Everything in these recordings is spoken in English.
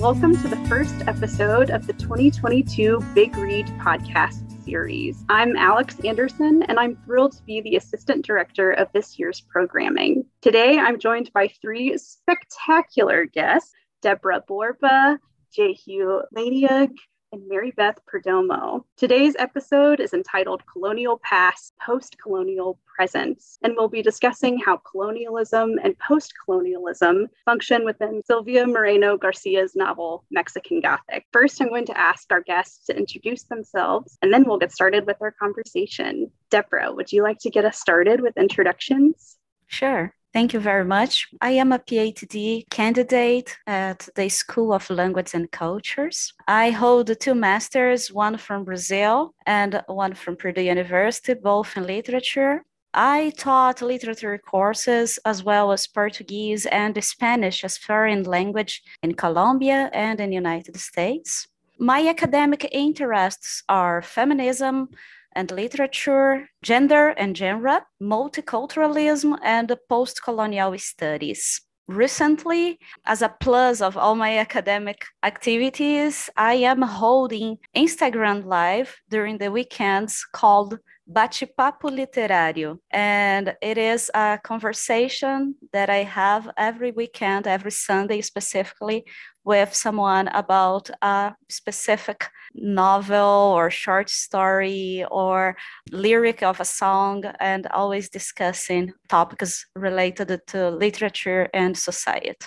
welcome to the first episode of the 2022 Big Read podcast series. I'm Alex Anderson, and I'm thrilled to be the assistant director of this year's programming. Today, I'm joined by three spectacular guests Débora Borba, Jehu Laniog, and Marybeth Perdomo. Today's episode is entitled Colonial Past, Post Colonial Presence, and we'll be discussing how colonialism and post colonialism function within Silvia Moreno Garcia's novel, Mexican Gothic. First, I'm going to ask our guests to introduce themselves, and then we'll get started with our conversation. Débora, would you like to get us started with introductions? Sure. Thank you very much. I am a PhD candidate at the School of Language and Cultures. I hold two masters, one from Brazil and one from Purdue University, both in literature. I taught literature courses as well as Portuguese and Spanish as foreign language in Colombia and in the United States. My academic interests are feminism, and literature, gender and genre, multiculturalism, and post colonial studies. Recently, as a plus of all my academic activities, I am holding Instagram Live during the weekends called Bate-Papo Literário. And it is a conversation that I have every weekend, every Sunday specifically, with someone about a specific novel or short story or lyric of a song and always discussing topics related to literature and society.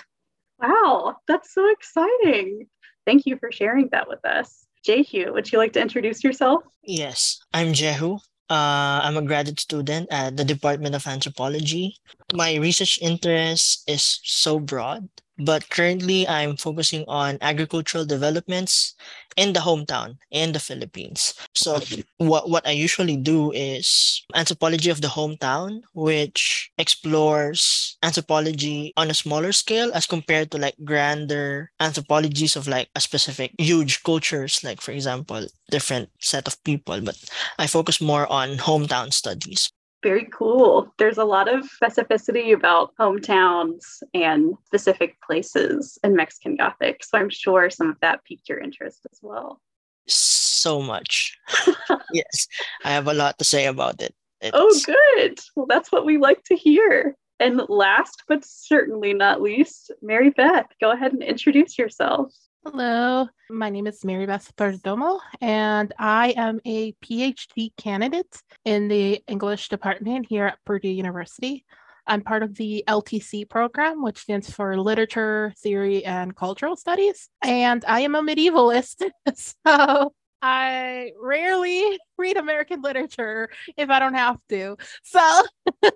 Wow, that's so exciting. Thank you for sharing that with us. Jehu, would you like to introduce yourself? Yes, I'm Jehu. Uh, I'm a graduate student at the Department of Anthropology. My research interest is so broad but currently I'm focusing on agricultural developments in the hometown in the Philippines. So what what I usually do is anthropology of the hometown, which explores anthropology on a smaller scale as compared to like grander anthropologies of like a specific huge cultures, like for example, different set of people. But I focus more on hometown studies. Very cool. There's a lot of specificity about hometowns and specific places in Mexican Gothic. So I'm sure some of that piqued your interest as well. So much. yes, I have a lot to say about it. It's... Oh, good. Well, that's what we like to hear. And last but certainly not least, Marybeth, go ahead and introduce yourself. Hello, my name is Marybeth Perdomo, and I am a PhD candidate in the English department here at Purdue University. I'm part of the LTC program, which stands for Literature, Theory, and Cultural Studies. And I am a medievalist. so I rarely read American literature if I don't have to. So,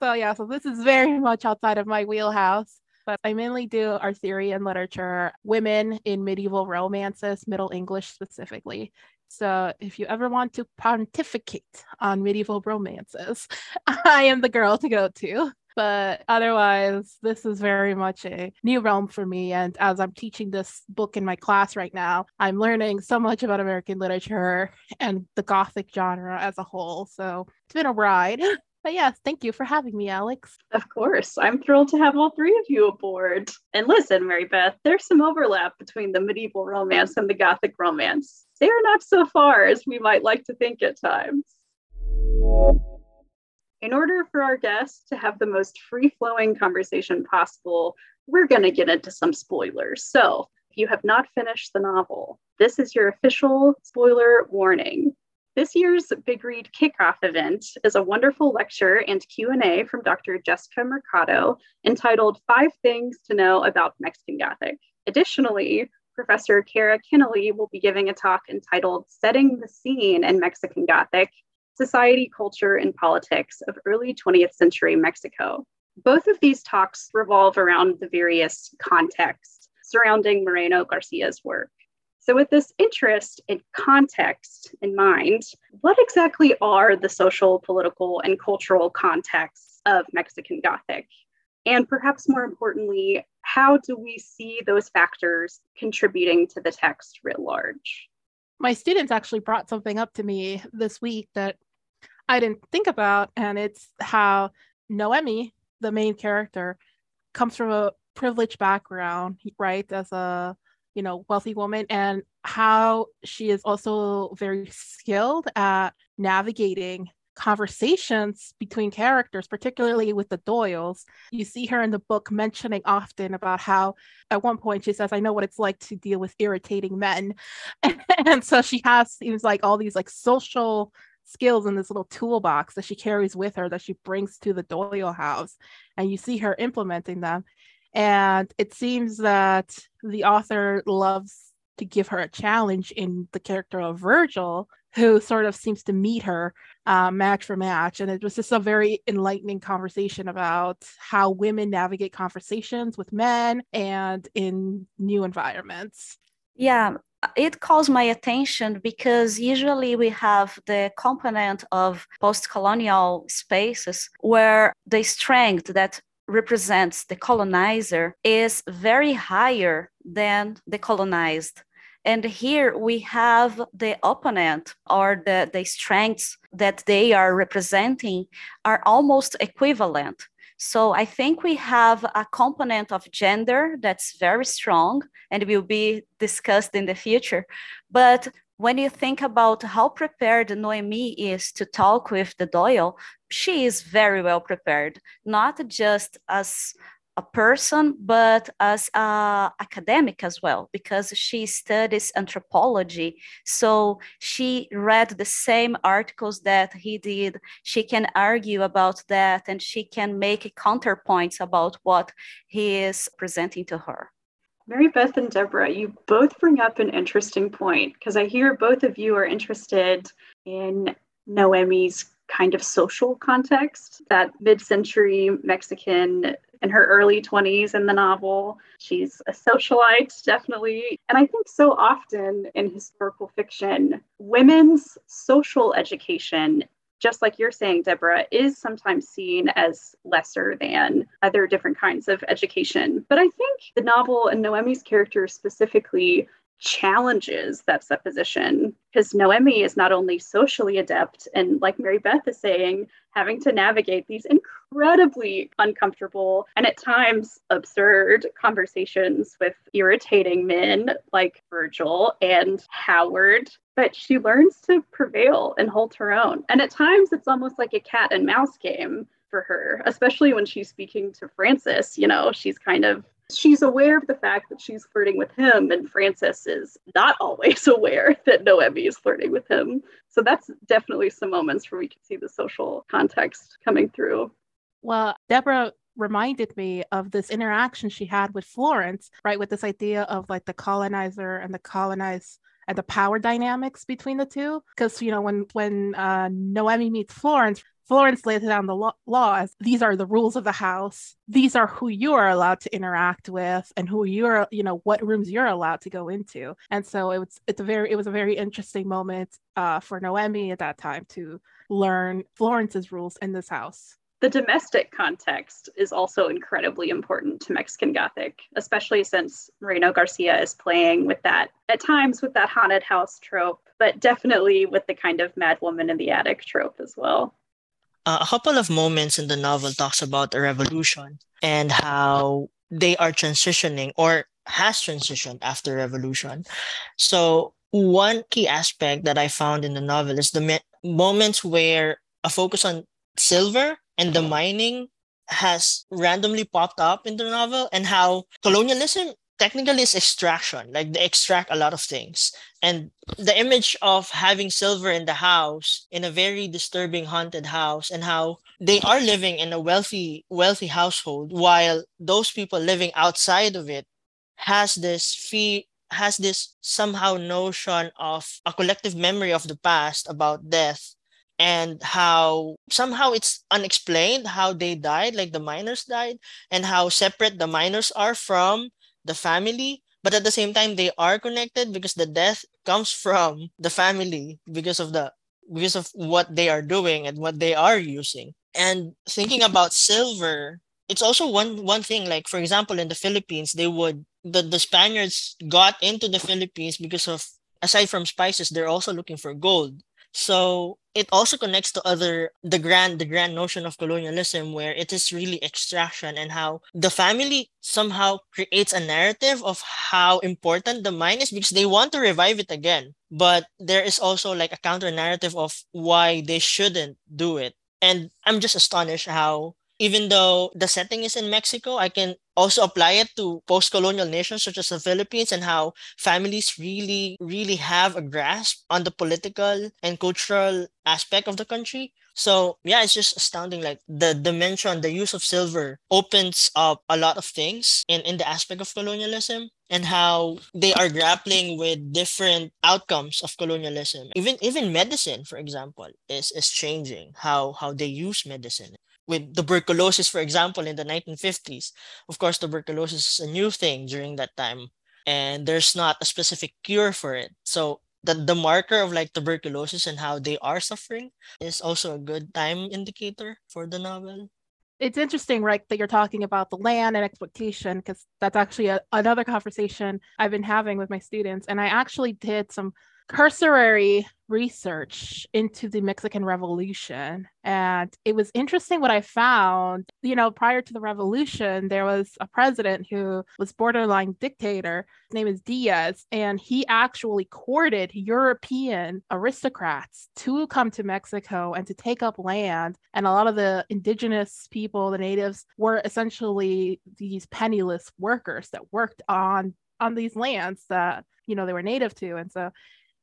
so yeah, so this is very much outside of my wheelhouse but I mainly do art theory and literature, women in medieval romances, Middle English specifically. So if you ever want to pontificate on medieval romances, I am the girl to go to. But otherwise, this is very much a new realm for me. And as I'm teaching this book in my class right now, I'm learning so much about American literature and the Gothic genre as a whole. So it's been a ride. But yes, thank you for having me, Alex. Of course. I'm thrilled to have all three of you aboard. And listen, Marybeth, there's some overlap between the medieval romance and the Gothic romance. They are not so far as we might like to think at times. In order for our guests to have the most free flowing conversation possible, we're going to get into some spoilers. So, if you have not finished the novel, this is your official spoiler warning. This year's Big Read kickoff event is a wonderful lecture and Q&A from Dr. Jessica Mercado entitled Five Things to Know About Mexican Gothic. Additionally, Professor Kara Kennelly will be giving a talk entitled Setting the Scene in Mexican Gothic, Society, Culture, and Politics of Early 20th Century Mexico. Both of these talks revolve around the various contexts surrounding Moreno Garcia's work. So, with this interest and context in mind, what exactly are the social, political, and cultural contexts of Mexican Gothic? And perhaps more importantly, how do we see those factors contributing to the text writ large? My students actually brought something up to me this week that I didn't think about, and it's how Noemi, the main character, comes from a privileged background, right, as a you know wealthy woman, and how she is also very skilled at navigating conversations between characters, particularly with the Doyles. You see her in the book mentioning often about how, at one point, she says, I know what it's like to deal with irritating men. and so she has, seems like, all these like social skills in this little toolbox that she carries with her that she brings to the Doyle house. And you see her implementing them. And it seems that the author loves to give her a challenge in the character of Virgil, who sort of seems to meet her uh, match for match. And it was just a very enlightening conversation about how women navigate conversations with men and in new environments. Yeah, it calls my attention because usually we have the component of post colonial spaces where the strength that represents the colonizer is very higher than the colonized. And here we have the opponent or the, the strengths that they are representing are almost equivalent. So I think we have a component of gender that's very strong and will be discussed in the future. But when you think about how prepared Noemi is to talk with the Doyle, she is very well prepared, not just as a person, but as a academic as well, because she studies anthropology. So she read the same articles that he did. She can argue about that, and she can make counterpoints about what he is presenting to her. Marybeth and Débora, you both bring up an interesting point because I hear both of you are interested in Noemi's kind of social context, that mid century Mexican in her early 20s in the novel. She's a socialite, definitely. And I think so often in historical fiction, women's social education just like you're saying, Débora, is sometimes seen as lesser than other different kinds of education. But I think the novel and Noemi's character specifically challenges that supposition because Noemi is not only socially adept and, like Marybeth is saying, having to navigate these incredibly uncomfortable and at times absurd conversations with irritating men like Virgil and Howard. But she learns to prevail and hold her own. And at times it's almost like a cat and mouse game for her, especially when she's speaking to Francis. You know, she's kind of she's aware of the fact that she's flirting with him, and Francis is not always aware that Noemi is flirting with him. So that's definitely some moments where we can see the social context coming through. Well, Débora reminded me of this interaction she had with Florence, right? With this idea of like the colonizer and the colonized and the power dynamics between the two. Because you know, when when uh, Noemi meets Florence, Florence lays down the law, law as these are the rules of the house. These are who you are allowed to interact with and who you're, you know, what rooms you're allowed to go into. And so it was it's a very it was a very interesting moment uh, for Noemi at that time to learn Florence's rules in this house. The domestic context is also incredibly important to Mexican Gothic, especially since Moreno Garcia is playing with that at times with that haunted house trope, but definitely with the kind of mad woman in the attic trope as well uh, a couple of moments in the novel talks about a revolution and how they are transitioning or has transitioned after revolution. So one key aspect that I found in the novel is the me- moments where a focus on silver and the mining has randomly popped up in the novel and how colonialism technically it's extraction like they extract a lot of things. And the image of having silver in the house in a very disturbing haunted house and how they are living in a wealthy wealthy household while those people living outside of it has this fee has this somehow notion of a collective memory of the past about death and how somehow it's unexplained how they died like the miners died and how separate the miners are from the family but at the same time they are connected because the death comes from the family because of the because of what they are doing and what they are using. And thinking about silver it's also one one thing like for example in the philippines they would the, the spaniards got into the philippines because of aside from spices they're also looking for gold So it also connects to other the grand the grand notion of colonialism where it is really extraction and how the family somehow creates a narrative of how important the mine is because they want to revive it again. But there is also like a counter narrative of why they shouldn't do it. And i'm just astonished how even though the setting is in Mexico, I can also apply it to post colonial nations such as the Philippines and how families really, really have a grasp on the political and cultural aspect of the country. So, yeah, it's just astounding. Like the dimension, the use of silver opens up a lot of things in, in the aspect of colonialism and how they are grappling with different outcomes of colonialism. Even even medicine, for example, is, is changing how how they use medicine with tuberculosis, for example, in the 1950s. Of course, tuberculosis is a new thing during that time, and there's not a specific cure for it. So the, the marker of like tuberculosis and how they are suffering is also a good time indicator for the novel. It's interesting, right, that you're talking about the land and exploitation, because that's actually a, another conversation I've been having with my students. And I actually did some cursory research into the Mexican Revolution. And it was interesting what I found. You know, prior to the revolution, there was a president who was borderline dictator. His name is Diaz, and he actually courted European aristocrats to come to Mexico and to take up land. And a lot of the indigenous people, the natives, were essentially these penniless workers that worked on on these lands that you know they were native to and so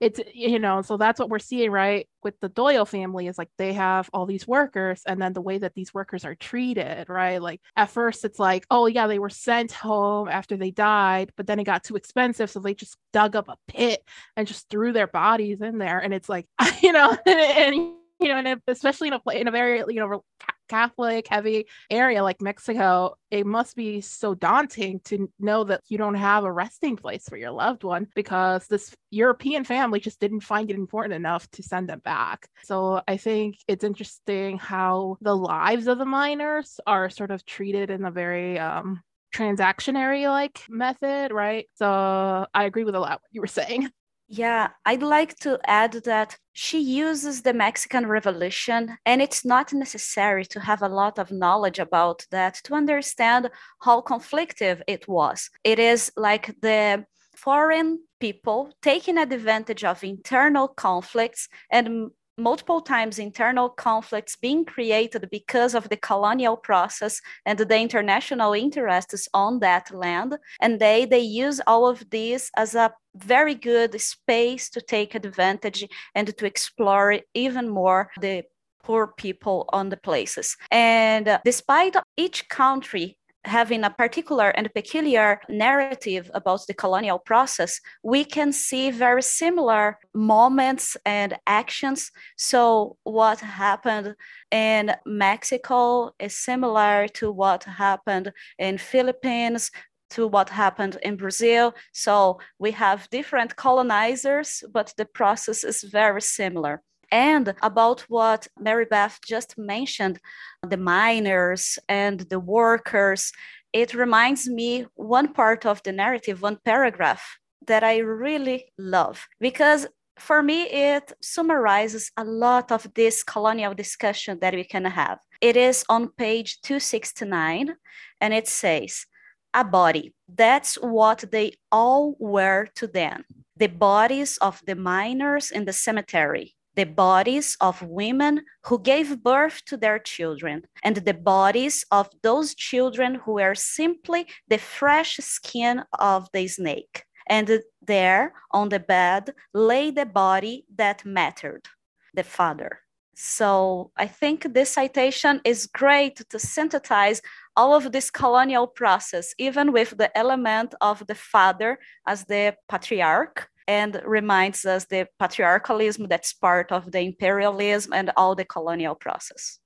it's you know so that's what we're seeing right? With the doyle family is like they have all these workers and then the way that these workers are treated right? Like at first it's like oh yeah they were sent home after they died but then it got too expensive so they just dug up a pit and just threw their bodies in there. And it's like you know and, and you know and especially in a in a very you know Catholic heavy area like Mexico, it must be so daunting to know that you don't have a resting place for your loved one because this European family just didn't find it important enough to send them back. So I think it's interesting how the lives of the miners are sort of treated in a very um, transactionary like method, right? So I agree with a lot what you were saying. Yeah, I'd like to add that she uses the Mexican Revolution, and it's not necessary to have a lot of knowledge about that to understand how conflictive it was. It is like the foreign people taking advantage of internal conflicts and multiple times internal conflicts being created because of the colonial process and the international interests on that land. And they they use all of this as a very good space to take advantage and to explore even more the poor people on the places. And uh, despite each country having a particular and peculiar narrative about the colonial process, we can see very similar moments and actions. So, what happened in Mexico is similar to what happened in Philippines, to what happened in Brazil. So we have different colonizers, but the process is very similar and about what Marybeth just mentioned the miners and the workers. It reminds me one part of the narrative, one paragraph that I really love because for me it summarizes a lot of this colonial discussion that we can have. It is on page 269 and it says, a body. That's what they all were to them. The bodies of the miners in the cemetery, the bodies of women who gave birth to their children, and the bodies of those children who were simply the fresh skin of the snake. And there on the bed lay the body that mattered, the father. So I think this citation is great to synthesize all of this colonial process, even with the element of the father as the patriarch, and reminds us the patriarchalism that's part of the imperialism and all the colonial process.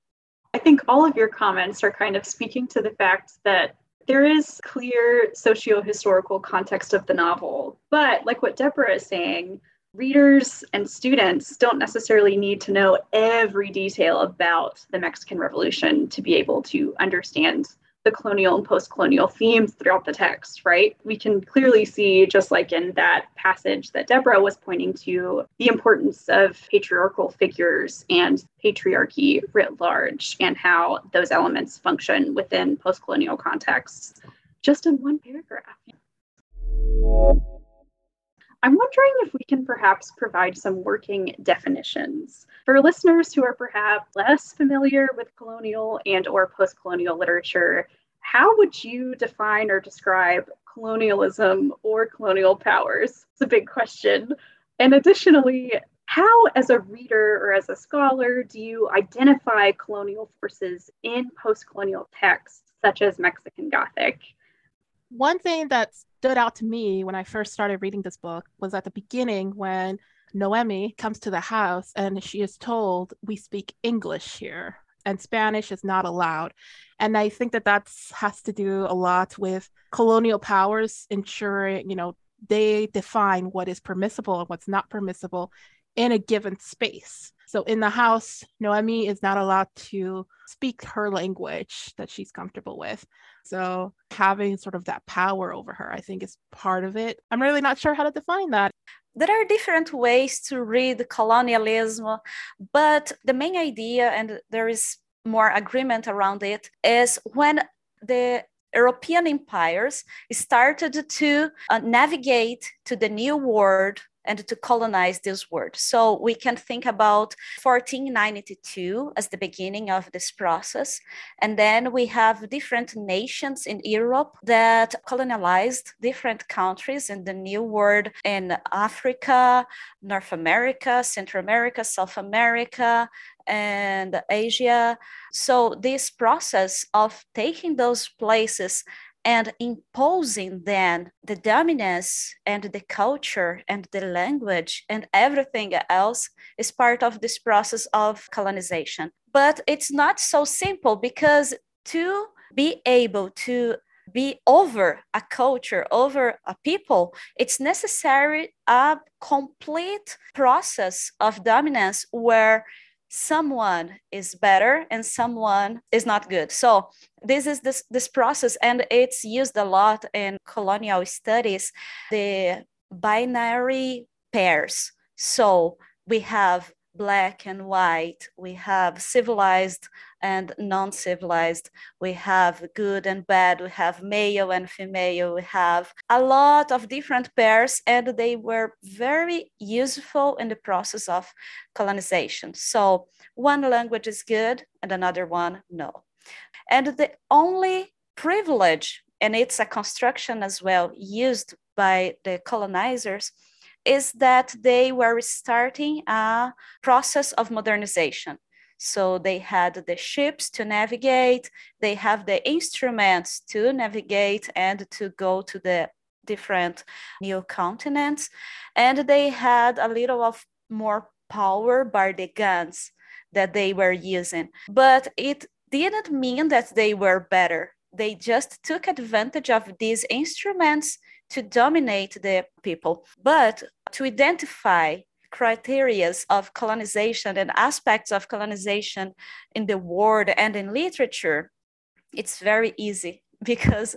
I think all of your comments are kind of speaking to the fact that there is clear socio-historical context of the novel, but like what Débora is saying, readers and students don't necessarily need to know every detail about the Mexican Revolution to be able to understand the colonial and post colonial themes throughout the text, right? We can clearly see, just like in that passage that Débora was pointing to, the importance of patriarchal figures and patriarchy writ large and how those elements function within post colonial contexts, just in one paragraph. I'm wondering if we can perhaps provide some working definitions for listeners who are perhaps less familiar with colonial and or post-colonial literature. How would you define or describe colonialism or colonial powers? It's a big question. And additionally, how, as a reader or as a scholar, do you identify colonial forces in post colonial texts, such as Mexican Gothic? One thing that stood out to me when I first started reading this book was at the beginning when Noemi comes to the house and she is told, We speak English here and Spanish is not allowed. And I think that that has to do a lot with colonial powers ensuring, you know, they define what is permissible and what's not permissible in a given space. So in the house, Noemi is not allowed to speak her language that she's comfortable with. So having sort of that power over her, I think is part of it. I'm really not sure how to define that. There are different ways to read colonialism, but the main idea, and there is more agreement around it, is when the European empires started to uh, navigate to the new world and to colonize this world. So we can think about 1492 as the beginning of this process. And then we have different nations in Europe that colonized different countries in the New World in Africa, North America, Central America, South America, and Asia. So, this process of taking those places and imposing then the dominance and the culture and the language and everything else is part of this process of colonization. But it's not so simple because to be able to be over a culture, over a people, it's necessary a complete process of dominance where someone is better and someone is not good. So this is this this process and it's used a lot in colonial studies the binary pairs. So we have black and white we have civilized and non-civilized. We have good and bad we have male and female we have a lot of different pairs and they were very useful in the process of colonization. So one language is good and another one no. And the only privilege and it's a construction as well used by the colonizers is that they were starting a process of modernization. So they had the ships to navigate, they have the instruments to navigate and to go to the different new continents, and they had a little of more power by the guns that they were using. But it didn't mean that they were better. They just took advantage of these instruments to dominate the people. But to identify criteria of colonization and aspects of colonization in the world and in literature, it's very easy because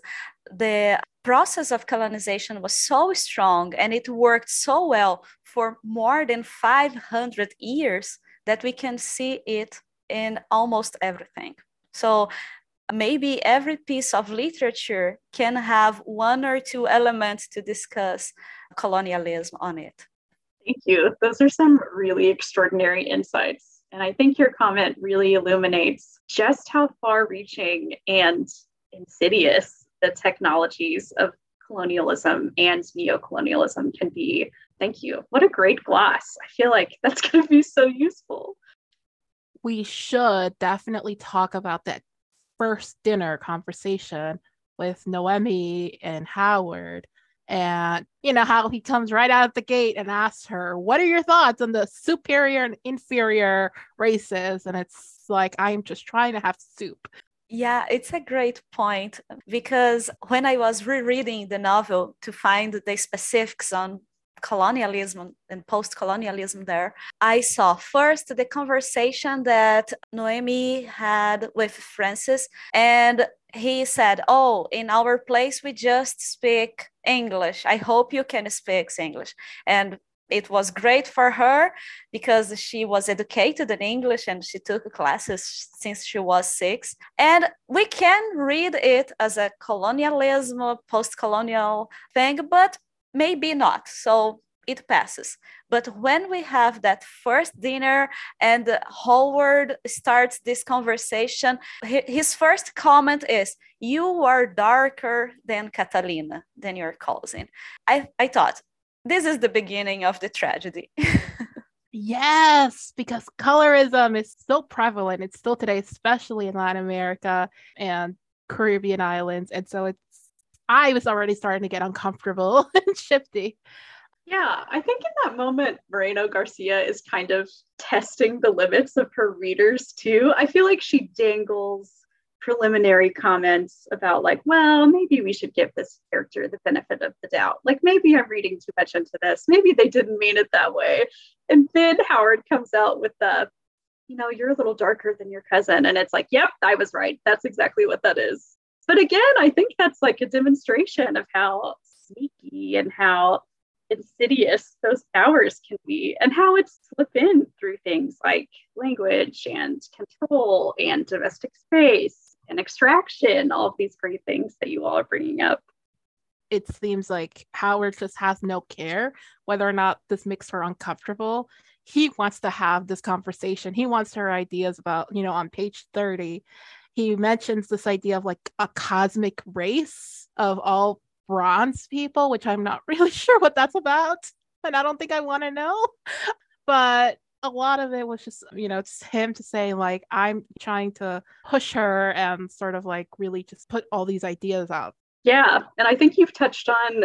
the process of colonization was so strong and it worked so well for more than 500 years that we can see it in almost everything. So maybe every piece of literature can have one or two elements to discuss colonialism on it. Thank you. Those are some really extraordinary insights. And I think your comment really illuminates just how far reaching and insidious the technologies of colonialism and neocolonialism can be. Thank you. What a great gloss. I feel like that's going to be so useful. We should definitely talk about that first dinner conversation with Noemi and Howard and you know how he comes right out of the gate and asks her what are your thoughts on the superior and inferior races? And it's like i'm just trying to have soup. Yeah it's a great point because when i was rereading the novel to find the specifics on colonialism and post-colonialism there i saw first the conversation that noemi had with francis and he said, Oh, in our place, we just speak English. I hope you can speak English. And it was great for her because she was educated in English and she took classes since she was six. And we can read it as a colonialism, post colonial thing, but maybe not. So it passes. But when we have that first dinner and Howard starts this conversation, his first comment is, You are darker than Catalina, than your cousin. I, I thought, this is the beginning of the tragedy. yes, because colorism is so prevalent. It's still today, especially in Latin America and Caribbean islands. And so it's, I was already starting to get uncomfortable and shifty. Yeah, I think in that moment, Moreno Garcia is kind of testing the limits of her readers too. I feel like she dangles preliminary comments about, like, well, maybe we should give this character the benefit of the doubt. Like, maybe I'm reading too much into this. Maybe they didn't mean it that way. And then Howard comes out with the, you know, you're a little darker than your cousin. And it's like, yep, I was right. That's exactly what that is. But again, I think that's like a demonstration of how sneaky and how insidious those powers can be and how it's slip in through things like language and control and domestic space and extraction all of these great things that you all are bringing up. It seems like howard just has no care whether or not this makes her uncomfortable. He wants to have this conversation. He wants her ideas about you know on page 30 he mentions this idea of like a cosmic race of all bronze people, which I'm not really sure what that's about. And I don't think I want to know. But a lot of it was just, you know, it's him to say, like, I'm trying to push her and sort of like really just put all these ideas out. Yeah. And I think you've touched on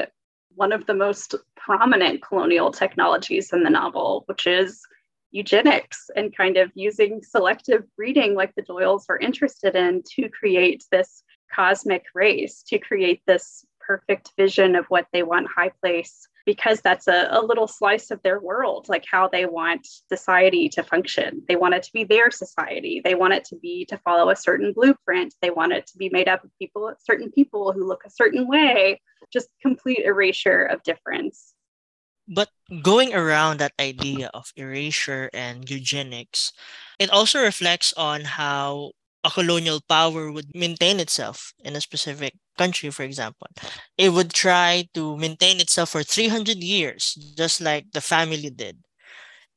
one of the most prominent colonial technologies in the novel, which is eugenics and kind of using selective breeding, like the Doyles are interested in, to create this cosmic race, to create this perfect vision of what they want high place because that's a, a little slice of their world like how they want society to function. They want it to be their society. They want it to be to follow a certain blueprint. They want it to be made up of people certain people who look a certain way. Just complete erasure of difference. But going around that idea of erasure and eugenics it also reflects on how a colonial power would maintain itself in a specific country, for example. It would try to maintain itself for 300 years, just like the family did.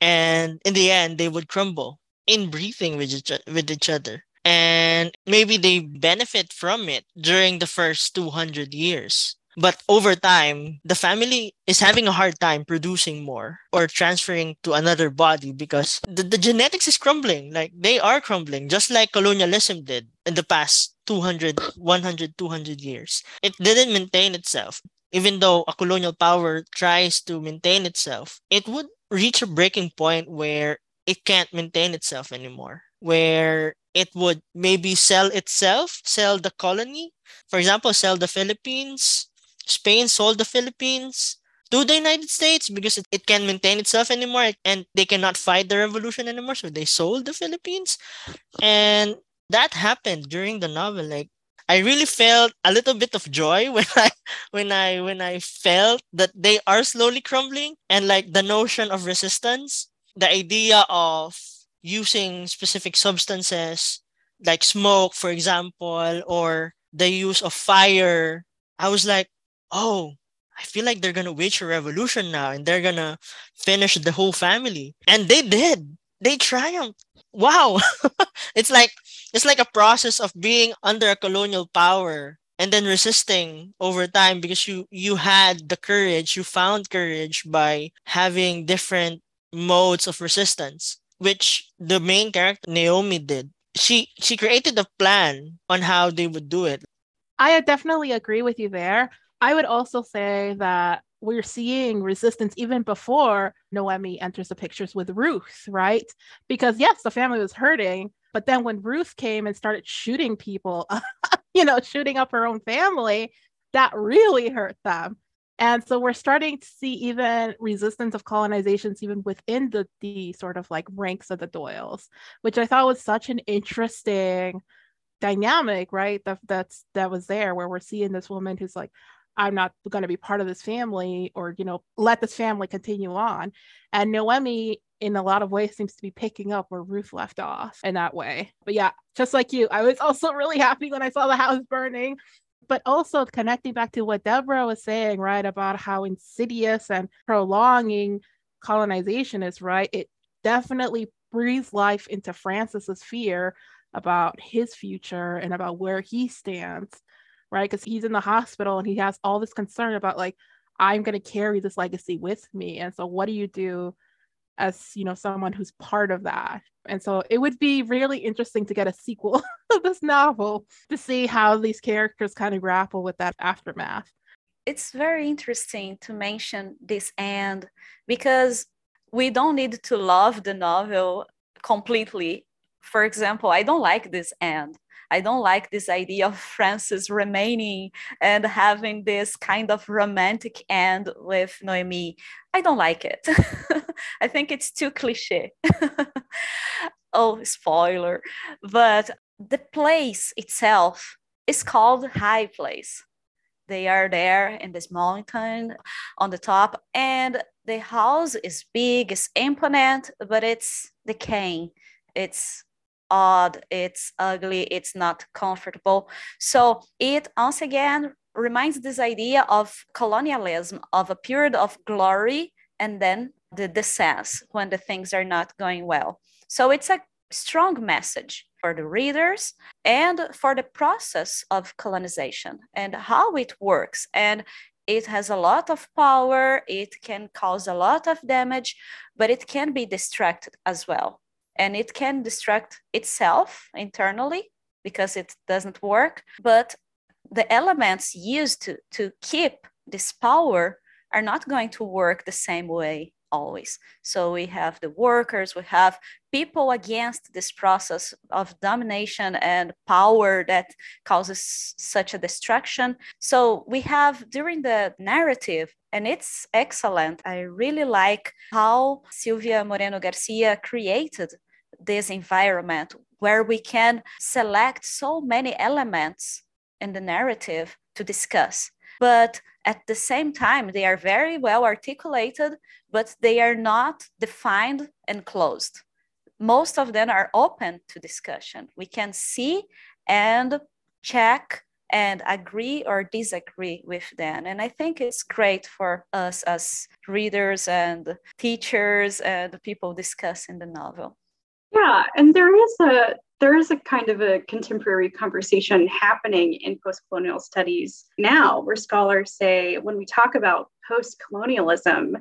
And in the end, they would crumble in breathing with each, with each other. And maybe they benefit from it during the first 200 years. But over time, the family is having a hard time producing more or transferring to another body because the, the genetics is crumbling. Like they are crumbling, just like colonialism did in the past 200, 100, 200 years. It didn't maintain itself. Even though a colonial power tries to maintain itself, it would reach a breaking point where it can't maintain itself anymore, where it would maybe sell itself, sell the colony, for example, sell the Philippines, Spain sold the Philippines to the United States because it, it can't maintain itself anymore and they cannot fight the revolution anymore. So they sold the Philippines. And that happened during the novel. Like I really felt a little bit of joy when I when I when I felt that they are slowly crumbling and like the notion of resistance, the idea of using specific substances like smoke, for example, or the use of fire. I was like, oh, I feel like they're gonna wage a revolution now and they're gonna finish the whole family. And they did. They triumphed. Wow. it's like it's like a process of being under a colonial power and then resisting over time because you you had the courage, you found courage by having different modes of resistance, which the main character Naomi did. She she created a plan on how they would do it. I definitely agree with you there. I would also say that we're seeing resistance even before Noemi enters the pictures with Ruth, right? Because yes, the family was hurting, but then when Ruth came and started shooting people, you know, shooting up her own family, that really hurt them. And so we're starting to see even resistance of colonizations even within the the sort of like ranks of the Doyles, which I thought was such an interesting dynamic, right? That that's that was there where we're seeing this woman who's like, I'm not going to be part of this family or, you know, let this family continue on. And Noemi, in a lot of ways, seems to be picking up where Ruth left off in that way. But yeah, just like you, I was also really happy when I saw the house burning. But also connecting back to what Débora was saying, right, about how insidious and prolonging colonization is, right? It definitely breathes life into Francis's fear about his future and about where he stands right? Because he's in the hospital and he has all this concern about like, I'm going to carry this legacy with me. And so, what do you do as you know someone who's part of that? And so, it would be really interesting to get a sequel of this novel to see how these characters kind of grapple with that aftermath. It's very interesting to mention this end because we don't need to love the novel completely. For example, I don't like this end I don't like this idea of Francis remaining and having this kind of romantic end with Noemi. I don't like it. I think it's too cliche. oh, spoiler. But the place itself is called High Place. They are there in this mountain on the top, and the house is big, it's imponent, but it's decaying. It's odd, it's ugly, it's not comfortable. So it once again reminds this idea of colonialism, of a period of glory and then the descent when the things are not going well. So it's a strong message for the readers and for the process of colonization and how it works. And it has a lot of power, it can cause a lot of damage, but it can be distracted as well and it can destruct itself internally because it doesn't work. But the elements used to, to keep this power are not going to work the same way always. So we have the workers we have people against this process of domination and power that causes such a destruction so we have during the narrative and it's excellent. I really like how silvia moreno garcia created this environment where we can select so many elements in the narrative to discuss. But at the same time, they are very well articulated, but they are not defined and closed. Most of them are open to discussion. We can see and check and agree or disagree with them. And I think it's great for us as readers and teachers and people discussing the novel. Yeah, and there is a there is a kind of a contemporary conversation happening in post-colonial studies now where scholars say when we talk about post-colonialism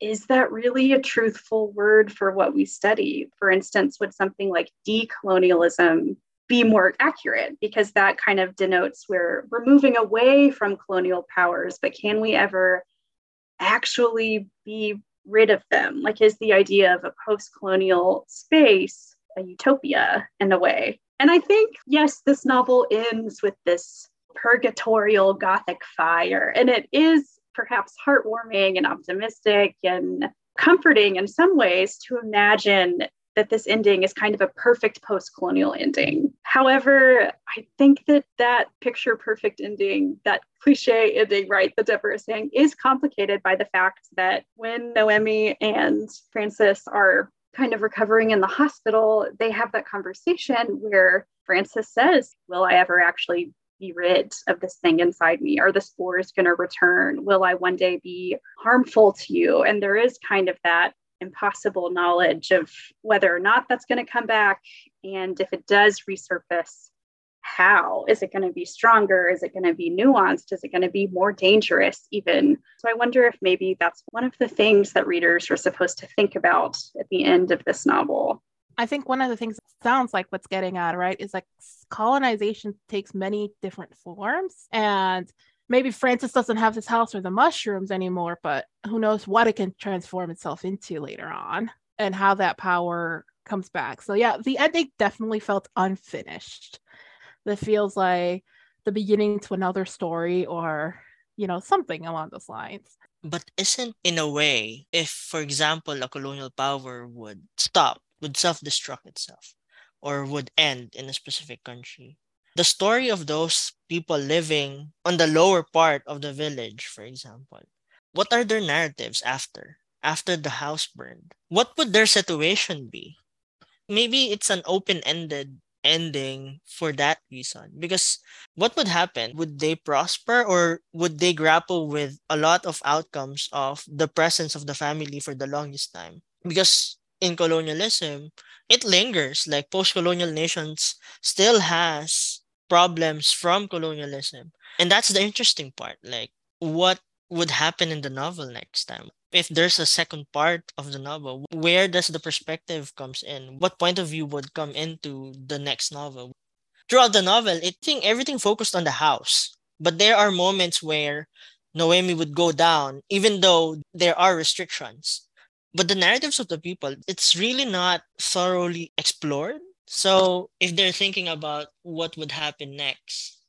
is that really a truthful word for what we study? For instance would something like decolonialism be more accurate? Because that kind of denotes we're we're moving away from colonial powers but can we ever actually be rid of them? Like, is the idea of a post colonial space a utopia in a way? And I think, yes, this novel ends with this purgatorial gothic fire, and it is perhaps heartwarming and optimistic and comforting in some ways to imagine that this ending is kind of a perfect post colonial ending. However, I think that that picture perfect ending, that cliche ending, right, that Débora is saying, is complicated by the fact that when Noemi and Francis are kind of recovering in the hospital, they have that conversation where Francis says, Will I ever actually be rid of this thing inside me? Are the spores going to return? Will I one day be harmful to you? And there is kind of that impossible knowledge of whether or not that's going to come back. And if it does resurface, how? Is it going to be stronger? Is it going to be nuanced? Is it going to be more dangerous, even? So I wonder if maybe that's one of the things that readers are supposed to think about at the end of this novel. I think one of the things that sounds like what's getting at, right, is like colonization takes many different forms. And maybe Francis doesn't have this house or the mushrooms anymore, but who knows what it can transform itself into later on and how that power comes back. So yeah, the ending definitely felt unfinished. That feels like the beginning to another story or, you know, something along those lines. But isn't in a way, if for example a colonial power would stop, would self-destruct itself, or would end in a specific country. The story of those people living on the lower part of the village, for example, what are their narratives after? After the house burned? What would their situation be? Maybe it's an open ended ending for that reason because what would happen would they prosper or would they grapple with a lot of outcomes of the presence of the family for the longest time because in colonialism it lingers like post-colonial nations still has problems from colonialism. And that's the interesting part like what would happen in the novel next time? If there's a second part of the novel where does the perspective comes in? What point of view would come into the next novel? Throughout the novel i think everything focused on the house. But there are moments where noemi would go down even though there are restrictions. But the narratives of the people it's really not thoroughly explored so if they're thinking about what would happen next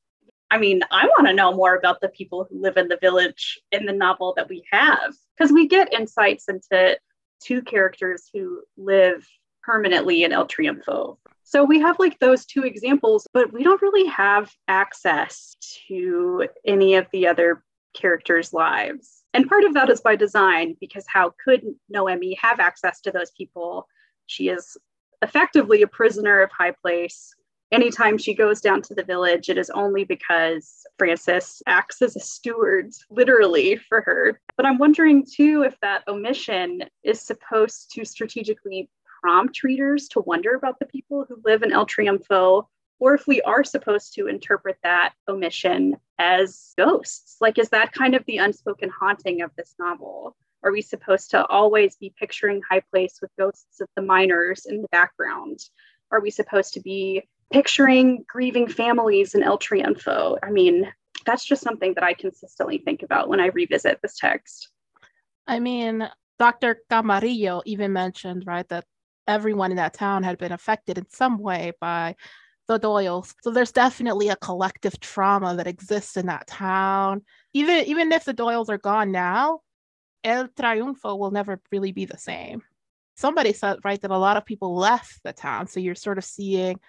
I mean, I want to know more about the people who live in the village in the novel that we have, because we get insights into two characters who live permanently in El Triunfo. So we have like those two examples, but we don't really have access to any of the other characters' lives. And part of that is by design, because how could Noemi have access to those people? She is effectively a prisoner of High Place anytime she goes down to the village, it is only because Francis acts as a steward, literally, for her. But I'm wondering too if that omission is supposed to strategically prompt readers to wonder about the people who live in El Triunfo, or if we are supposed to interpret that omission as ghosts. Like, is that kind of the unspoken haunting of this novel? Are we supposed to always be picturing High Place with ghosts of the miners in the background? Are we supposed to be picturing grieving families in El Triunfo. I mean, that's just something that I consistently think about when I revisit this text. I mean, Dr. Camarillo even mentioned, right, that everyone in that town had been affected in some way by the Doyles. So there's definitely a collective trauma that exists in that town. Even even if the Doyles are gone now, El Triunfo will never really be the same. Somebody said, right, that a lot of people left the town. So you're sort of seeing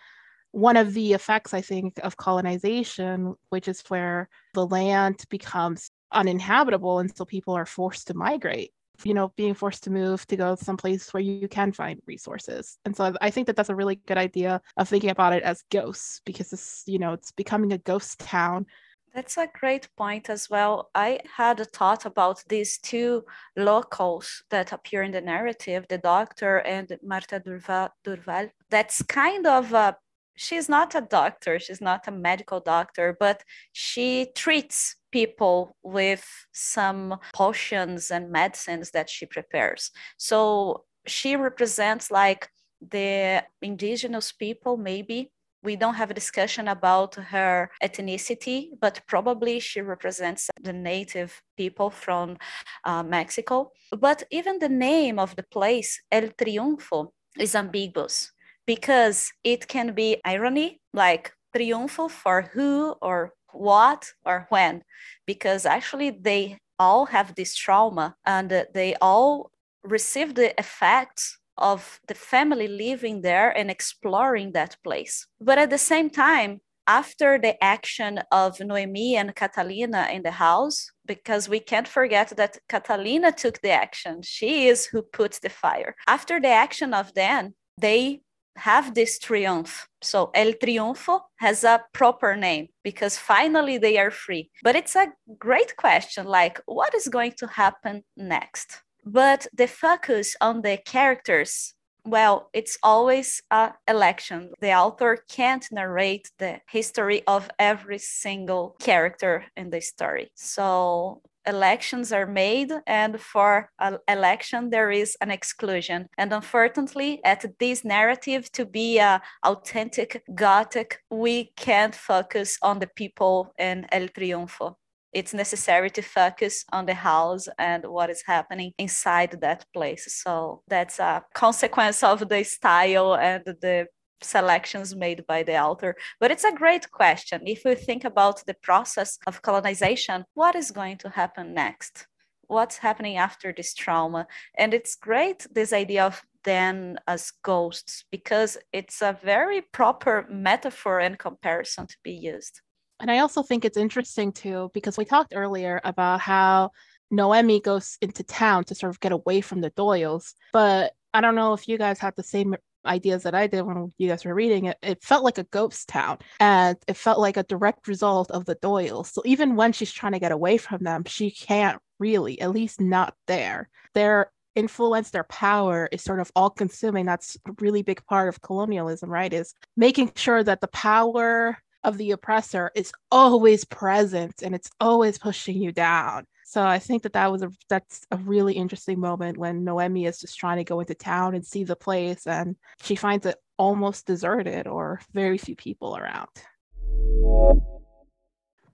one of the effects, I think, of colonization, which is where the land becomes uninhabitable and so people are forced to migrate you know being forced to move to go someplace where you can find resources and so i think that that's a really good idea of thinking about it as ghosts because it's you know it's becoming a ghost town that's a great point as well. I had a thought about these two locals that appear in the narrative, the doctor and Marta Durval. Durval. That's kind of a she's not a doctor, she's not a medical doctor, but she treats people with some potions and medicines that she prepares. So she represents like the indigenous people, maybe. We don't have a discussion about her ethnicity, but probably she represents the native people from uh, Mexico. But even the name of the place, El Triunfo, is ambiguous because it can be irony, like triunfo for who or what or when, because actually they all have this trauma and they all receive the effects of the family living there and exploring that place. But at the same time, after the action of Noemi and Catalina in the house, because we can't forget that Catalina took the action. She is who put the fire. After the action of them, they have this triumph. So El Triunfo has a proper name because finally they are free. But it's a great question like, what is going to happen next? But the focus on the characters well, it's always a election. The author can't narrate the history of every single character in the story. So elections are made and for an election there is an exclusion and unfortunately at this narrative to be a authentic gothic we can't focus on the people in el triunfo it's necessary to focus on the house and what is happening inside that place so that's a consequence of the style and the selections made by the author. But it's a great question. If we think about the process of colonization, what is going to happen next? What's happening after this trauma? And it's great, this idea of than as ghosts because it's a very proper metaphor and comparison to be used. And I also think it's interesting too, because we talked earlier about how Noemi goes into town to sort of get away from the Doyles. But I don't know if you guys had the same ideas that I did when you guys were reading it. It felt like a ghost town and it felt like a direct result of the Doyles. So even when she's trying to get away from them, she can't really, at least not there. Their influence, their power is sort of all consuming. That's a really big part of colonialism, right? Is making sure that the power of the oppressor is always present and it's always pushing you down. So I think that that was a that's a really interesting moment when Noemi is just trying to go into town and see the place, and she finds it almost deserted or very few people around.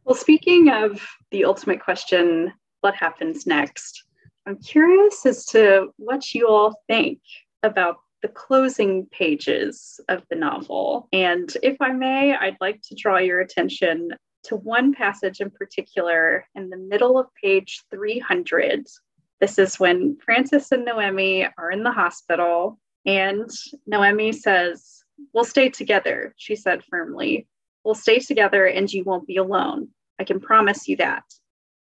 Well, speaking of the ultimate question, what happens next? I'm curious as to what you all think about the closing pages of the novel. And if I may, I'd like to draw your attention to one passage in particular in the middle of page 300. This is when Francis and Noemi are in the hospital, and Noemi says, We'll stay together, she said firmly. We'll stay together and you won't be alone. I can promise you that.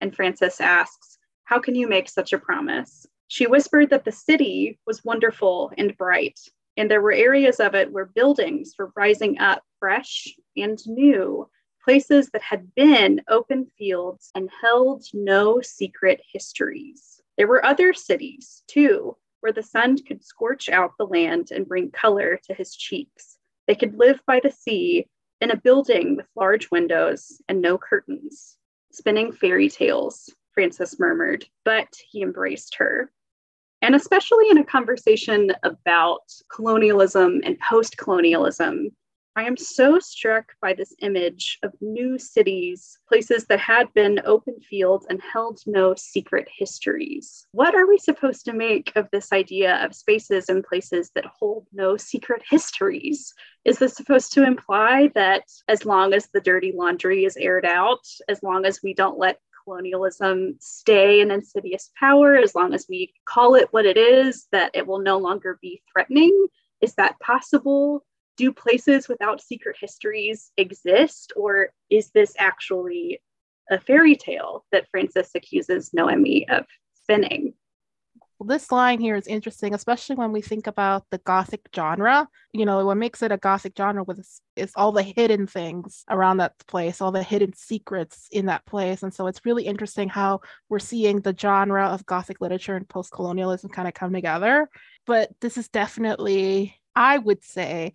And Francis asks, How can you make such a promise? She whispered that the city was wonderful and bright, and there were areas of it where buildings were rising up fresh and new places that had been open fields and held no secret histories. There were other cities, too, where the sun could scorch out the land and bring color to his cheeks. They could live by the sea in a building with large windows and no curtains, spinning fairy tales, Francis murmured, but he embraced her. And especially in a conversation about colonialism and post colonialism, I am so struck by this image of new cities, places that had been open fields and held no secret histories. What are we supposed to make of this idea of spaces and places that hold no secret histories? Is this supposed to imply that as long as the dirty laundry is aired out, as long as we don't let colonialism stay an insidious power, as long as we call it what it is, that it will no longer be threatening? Is that possible? do places without secret histories exist, or is this actually a fairy tale that Francis accuses Noemi of spinning? This line here is interesting, especially when we think about the Gothic genre. You know, what makes it a Gothic genre was is all the hidden things around that place, all the hidden secrets in that place. And so it's really interesting how we're seeing the genre of Gothic literature and post-colonialism kind of come together. But this is definitely, I would say,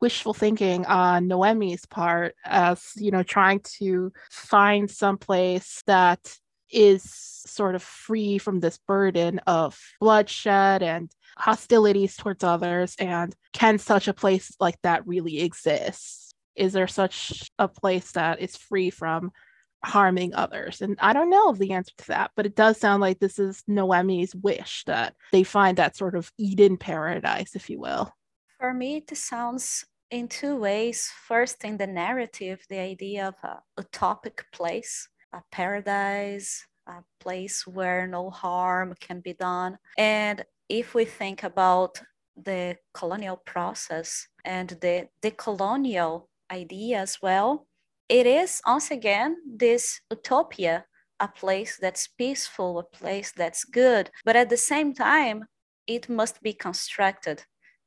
wishful thinking on Noemi's part as, you know, trying to find some place that is sort of free from this burden of bloodshed and hostilities towards others. And can such a place like that really exist? Is there such a place that is free from harming others? And I don't know the answer to that, but it does sound like this is Noemi's wish that they find that sort of Eden paradise, if you will. For me, it sounds in two ways. First, in the narrative, the idea of a utopic place, a paradise, a place where no harm can be done. And if we think about the colonial process and the decolonial idea as well, it is once again this utopia, a place that's peaceful, a place that's good, but at the same time, it must be constructed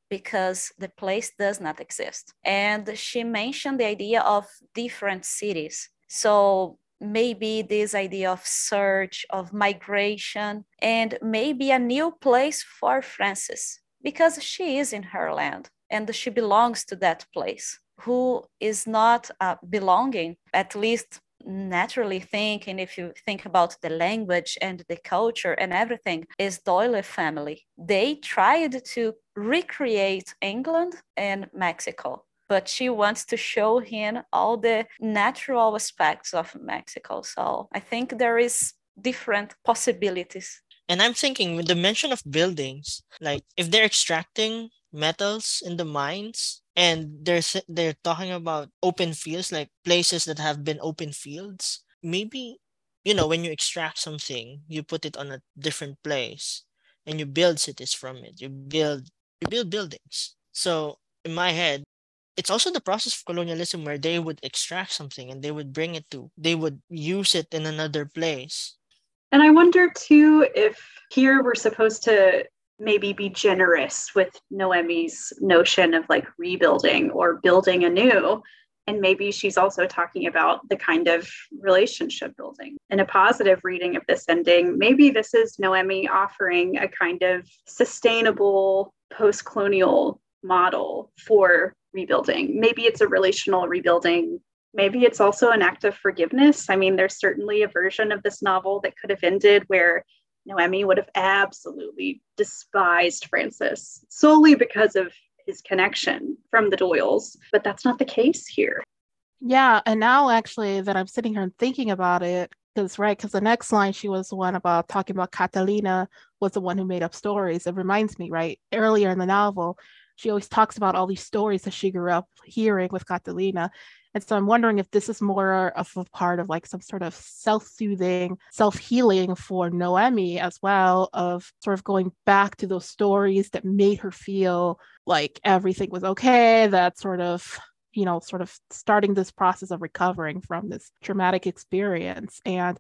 because the place does not exist. And she mentioned the idea of different cities. So maybe this idea of search, of migration, and maybe a new place for Francis because she is in her land and she belongs to that place. Who is not uh, belonging, at least naturally thinking, if you think about the language and the culture and everything, is Doyle family. They tried to recreate England and Mexico, but she wants to show him all the natural aspects of Mexico. So I think there is different possibilities. And I'm thinking with the mention of buildings, like if they're extracting metals in the mines, and they're they're talking about open fields like places that have been open fields maybe you know when you extract something you put it on a different place and you build cities from it you build you build buildings. So in my head, it's also the process of colonialism where they would extract something and they would bring it to, they would use it in another place. And I wonder too if here we're supposed to maybe be generous with Noemi's notion of like rebuilding or building anew. And maybe she's also talking about the kind of relationship building. In a positive reading of this ending, maybe this is Noemi offering a kind of sustainable post colonial model for rebuilding. Maybe it's a relational rebuilding. Maybe it's also an act of forgiveness. I mean, there's certainly a version of this novel that could have ended where Noemi would have absolutely despised Francis solely because of his connection from the Doyles, but that's not the case here. Yeah, and now actually that I'm sitting here and thinking about it, because right, because the next line she was the one about talking about Catalina was the one who made up stories. It reminds me, right, earlier in the novel, she always talks about all these stories that she grew up hearing with Catalina. And so I'm wondering if this is more of a part of like some sort of self-soothing, self-healing for Noemi as well, of sort of going back to those stories that made her feel like everything was okay, that sort of you know, sort of starting this process of recovering from this traumatic experience. And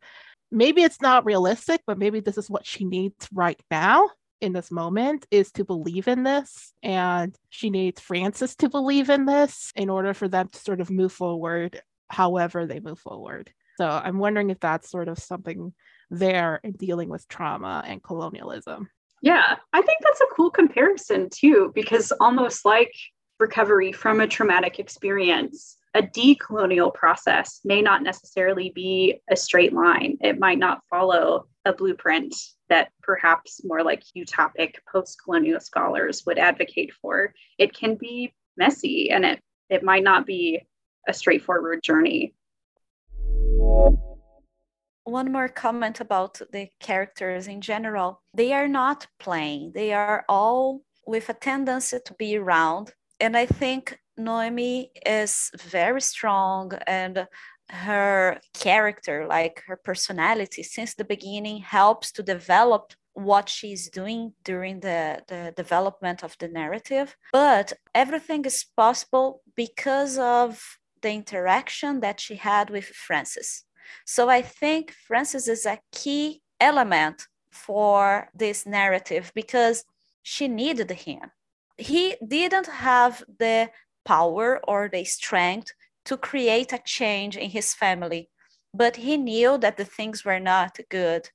maybe it's not realistic, but maybe this is what she needs right now in this moment is to believe in this and she needs francis to believe in this in order for them to sort of move forward however they move forward so i'm wondering if that's sort of something there in dealing with trauma and colonialism yeah i think that's a cool comparison too because almost like recovery from a traumatic experience a decolonial process may not necessarily be a straight line. It might not follow a blueprint that perhaps more like utopic post colonial scholars would advocate for. It can be messy and it, it might not be a straightforward journey. One more comment about the characters in general. They are not plain, they are all with a tendency to be round. And I think Noemi is very strong and her character, like her personality, since the beginning helps to develop what she's doing during the, the development of the narrative. But everything is possible because of the interaction that she had with Francis. So I think Francis is a key element for this narrative because she needed him. He didn't have the power or the strength to create a change in his family. But he knew that the things were not good.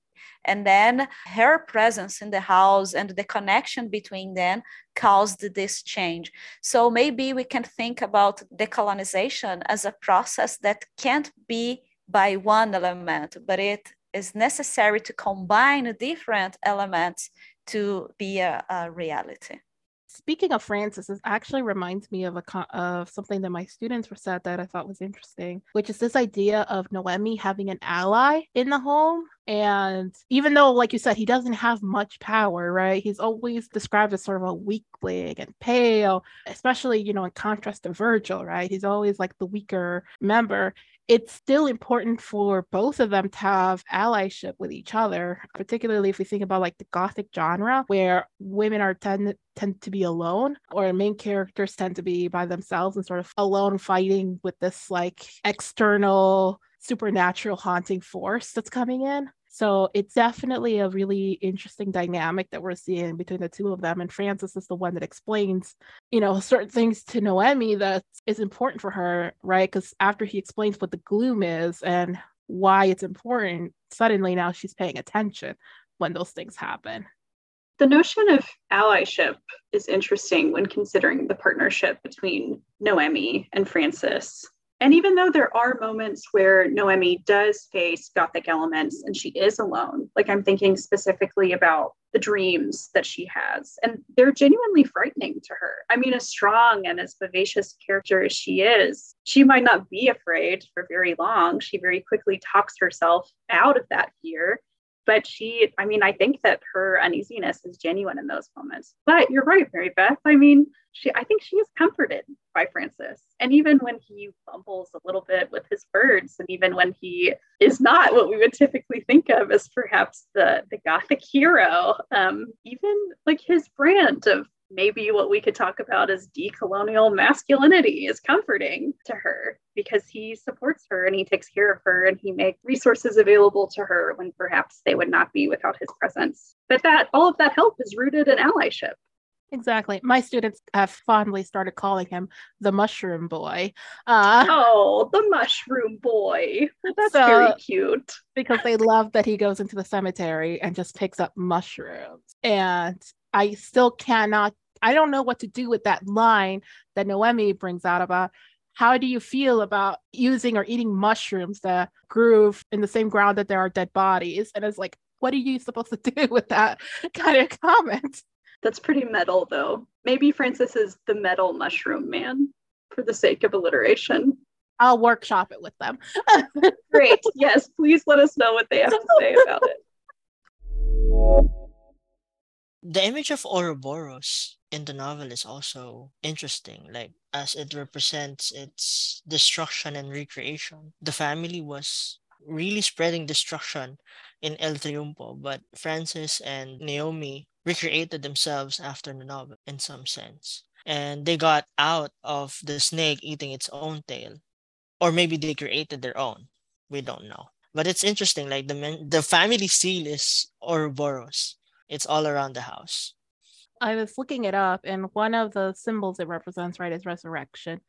And then her presence in the house and the connection between them caused this change. So maybe we can think about decolonization as a process that can't be by one element, but it is necessary to combine different elements to be a, a reality. Speaking of Francis, this actually reminds me of a of something that my students were said that I thought was interesting, which is this idea of Noemi having an ally in the home. And even though, like you said, he doesn't have much power, right? He's always described as sort of a weakling and pale, especially, you know, in contrast to Virgil, right? He's always like the weaker member it's still important for both of them to have allyship with each other, particularly if we think about like the gothic genre where women are tend tend to be alone or main characters tend to be by themselves and sort of alone fighting with this like external supernatural haunting force that's coming in. So it's definitely a really interesting dynamic that we're seeing between the two of them. And Francis is the one that explains, you know, certain things to Noemi that is important for her, right? Because after he explains what the gloom is and why it's important, suddenly now she's paying attention when those things happen. The notion of allyship is interesting when considering the partnership between Noemi and Francis. And even though there are moments where Noemi does face Gothic elements and she is alone, like I'm thinking specifically about the dreams that she has, and they're genuinely frightening to her. I mean, as strong and as vivacious character as she is, she might not be afraid for very long. She very quickly talks herself out of that fear but she i mean i think that her uneasiness is genuine in those moments. But you're right Marybeth. I mean she i think she is comforted by francis. And even when he fumbles a little bit with his words and even when he is not what we would typically think of as perhaps the the gothic hero um even like his brand of maybe what we could talk about as decolonial masculinity is comforting to her because he supports her and he takes care of her and he makes resources available to her when perhaps they would not be without his presence. But that all of that help is rooted in allyship. Exactly. My students have fondly started calling him the mushroom boy. Uh, oh, the mushroom boy. That's so, very cute. Because they love that he goes into the cemetery and just picks up mushrooms. And I still cannot, I don't know what to do with that line that Noemi brings out about how do you feel about using or eating mushrooms that grew in the same ground that there are dead bodies? And it's like, what are you supposed to do with that kind of comment? That's pretty metal, though. Maybe Francis is the metal mushroom man for the sake of alliteration. I'll workshop it with them. Great. Yes, please let us know what they have to say about it. The image of Ouroboros in the novel is also interesting, like as it represents its destruction and recreation. The family was really spreading destruction in El Triunfo, but Francis and Naomi recreated themselves after the novel in some sense. And they got out of the snake eating its own tail. Or maybe they created their own. We don't know. But it's interesting, like the men, the family seal is Ouroboros. It's all around the house. I was looking it up, and one of the symbols it represents, right, is resurrection,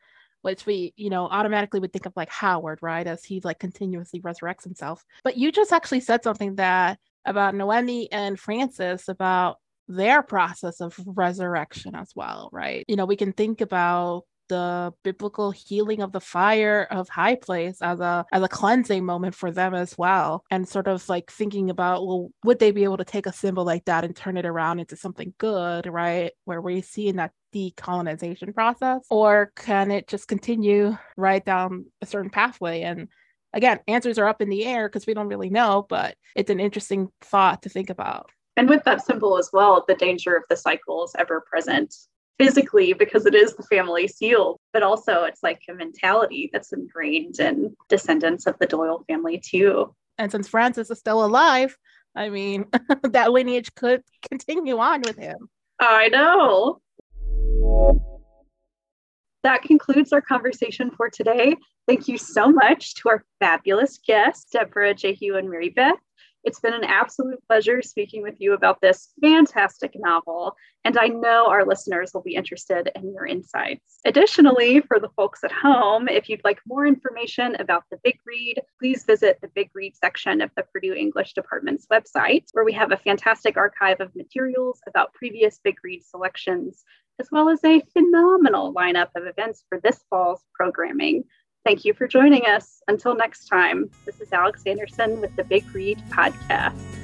which we, you know, automatically would think of like Howard, right, as he like continuously resurrects himself. But you just actually said something that about Noemi and Francis about their process of resurrection as well, right? You know, we can think about the biblical healing of the fire of high place as a as a cleansing moment for them as well. And sort of like thinking about well would they be able to take a symbol like that and turn it around into something good right? Where we see in that decolonization process? Or can it just continue right down a certain pathway? And again answers are up in the air because we don't really know but it's an interesting thought to think about. And with that symbol as well the danger of the cycle is ever present physically because it is the family seal but also it's like a mentality that's ingrained in descendants of the doyle family too and since francis is still alive i mean that lineage could continue on with him i know that concludes our conversation for today. Thank you so much to our fabulous guests, Débora, Jehu, and Marybeth. It's been an absolute pleasure speaking with you about this fantastic novel, and I know our listeners will be interested in your insights. Additionally, for the folks at home, if you'd like more information about the Big Read, please visit the Big Read section of the Purdue English Department's website, where we have a fantastic archive of materials about previous Big Read selections, as well as a phenomenal lineup of events for this fall's programming. Thank you for joining us. Until next time, this is Alex Anderson with the Big Read Podcast.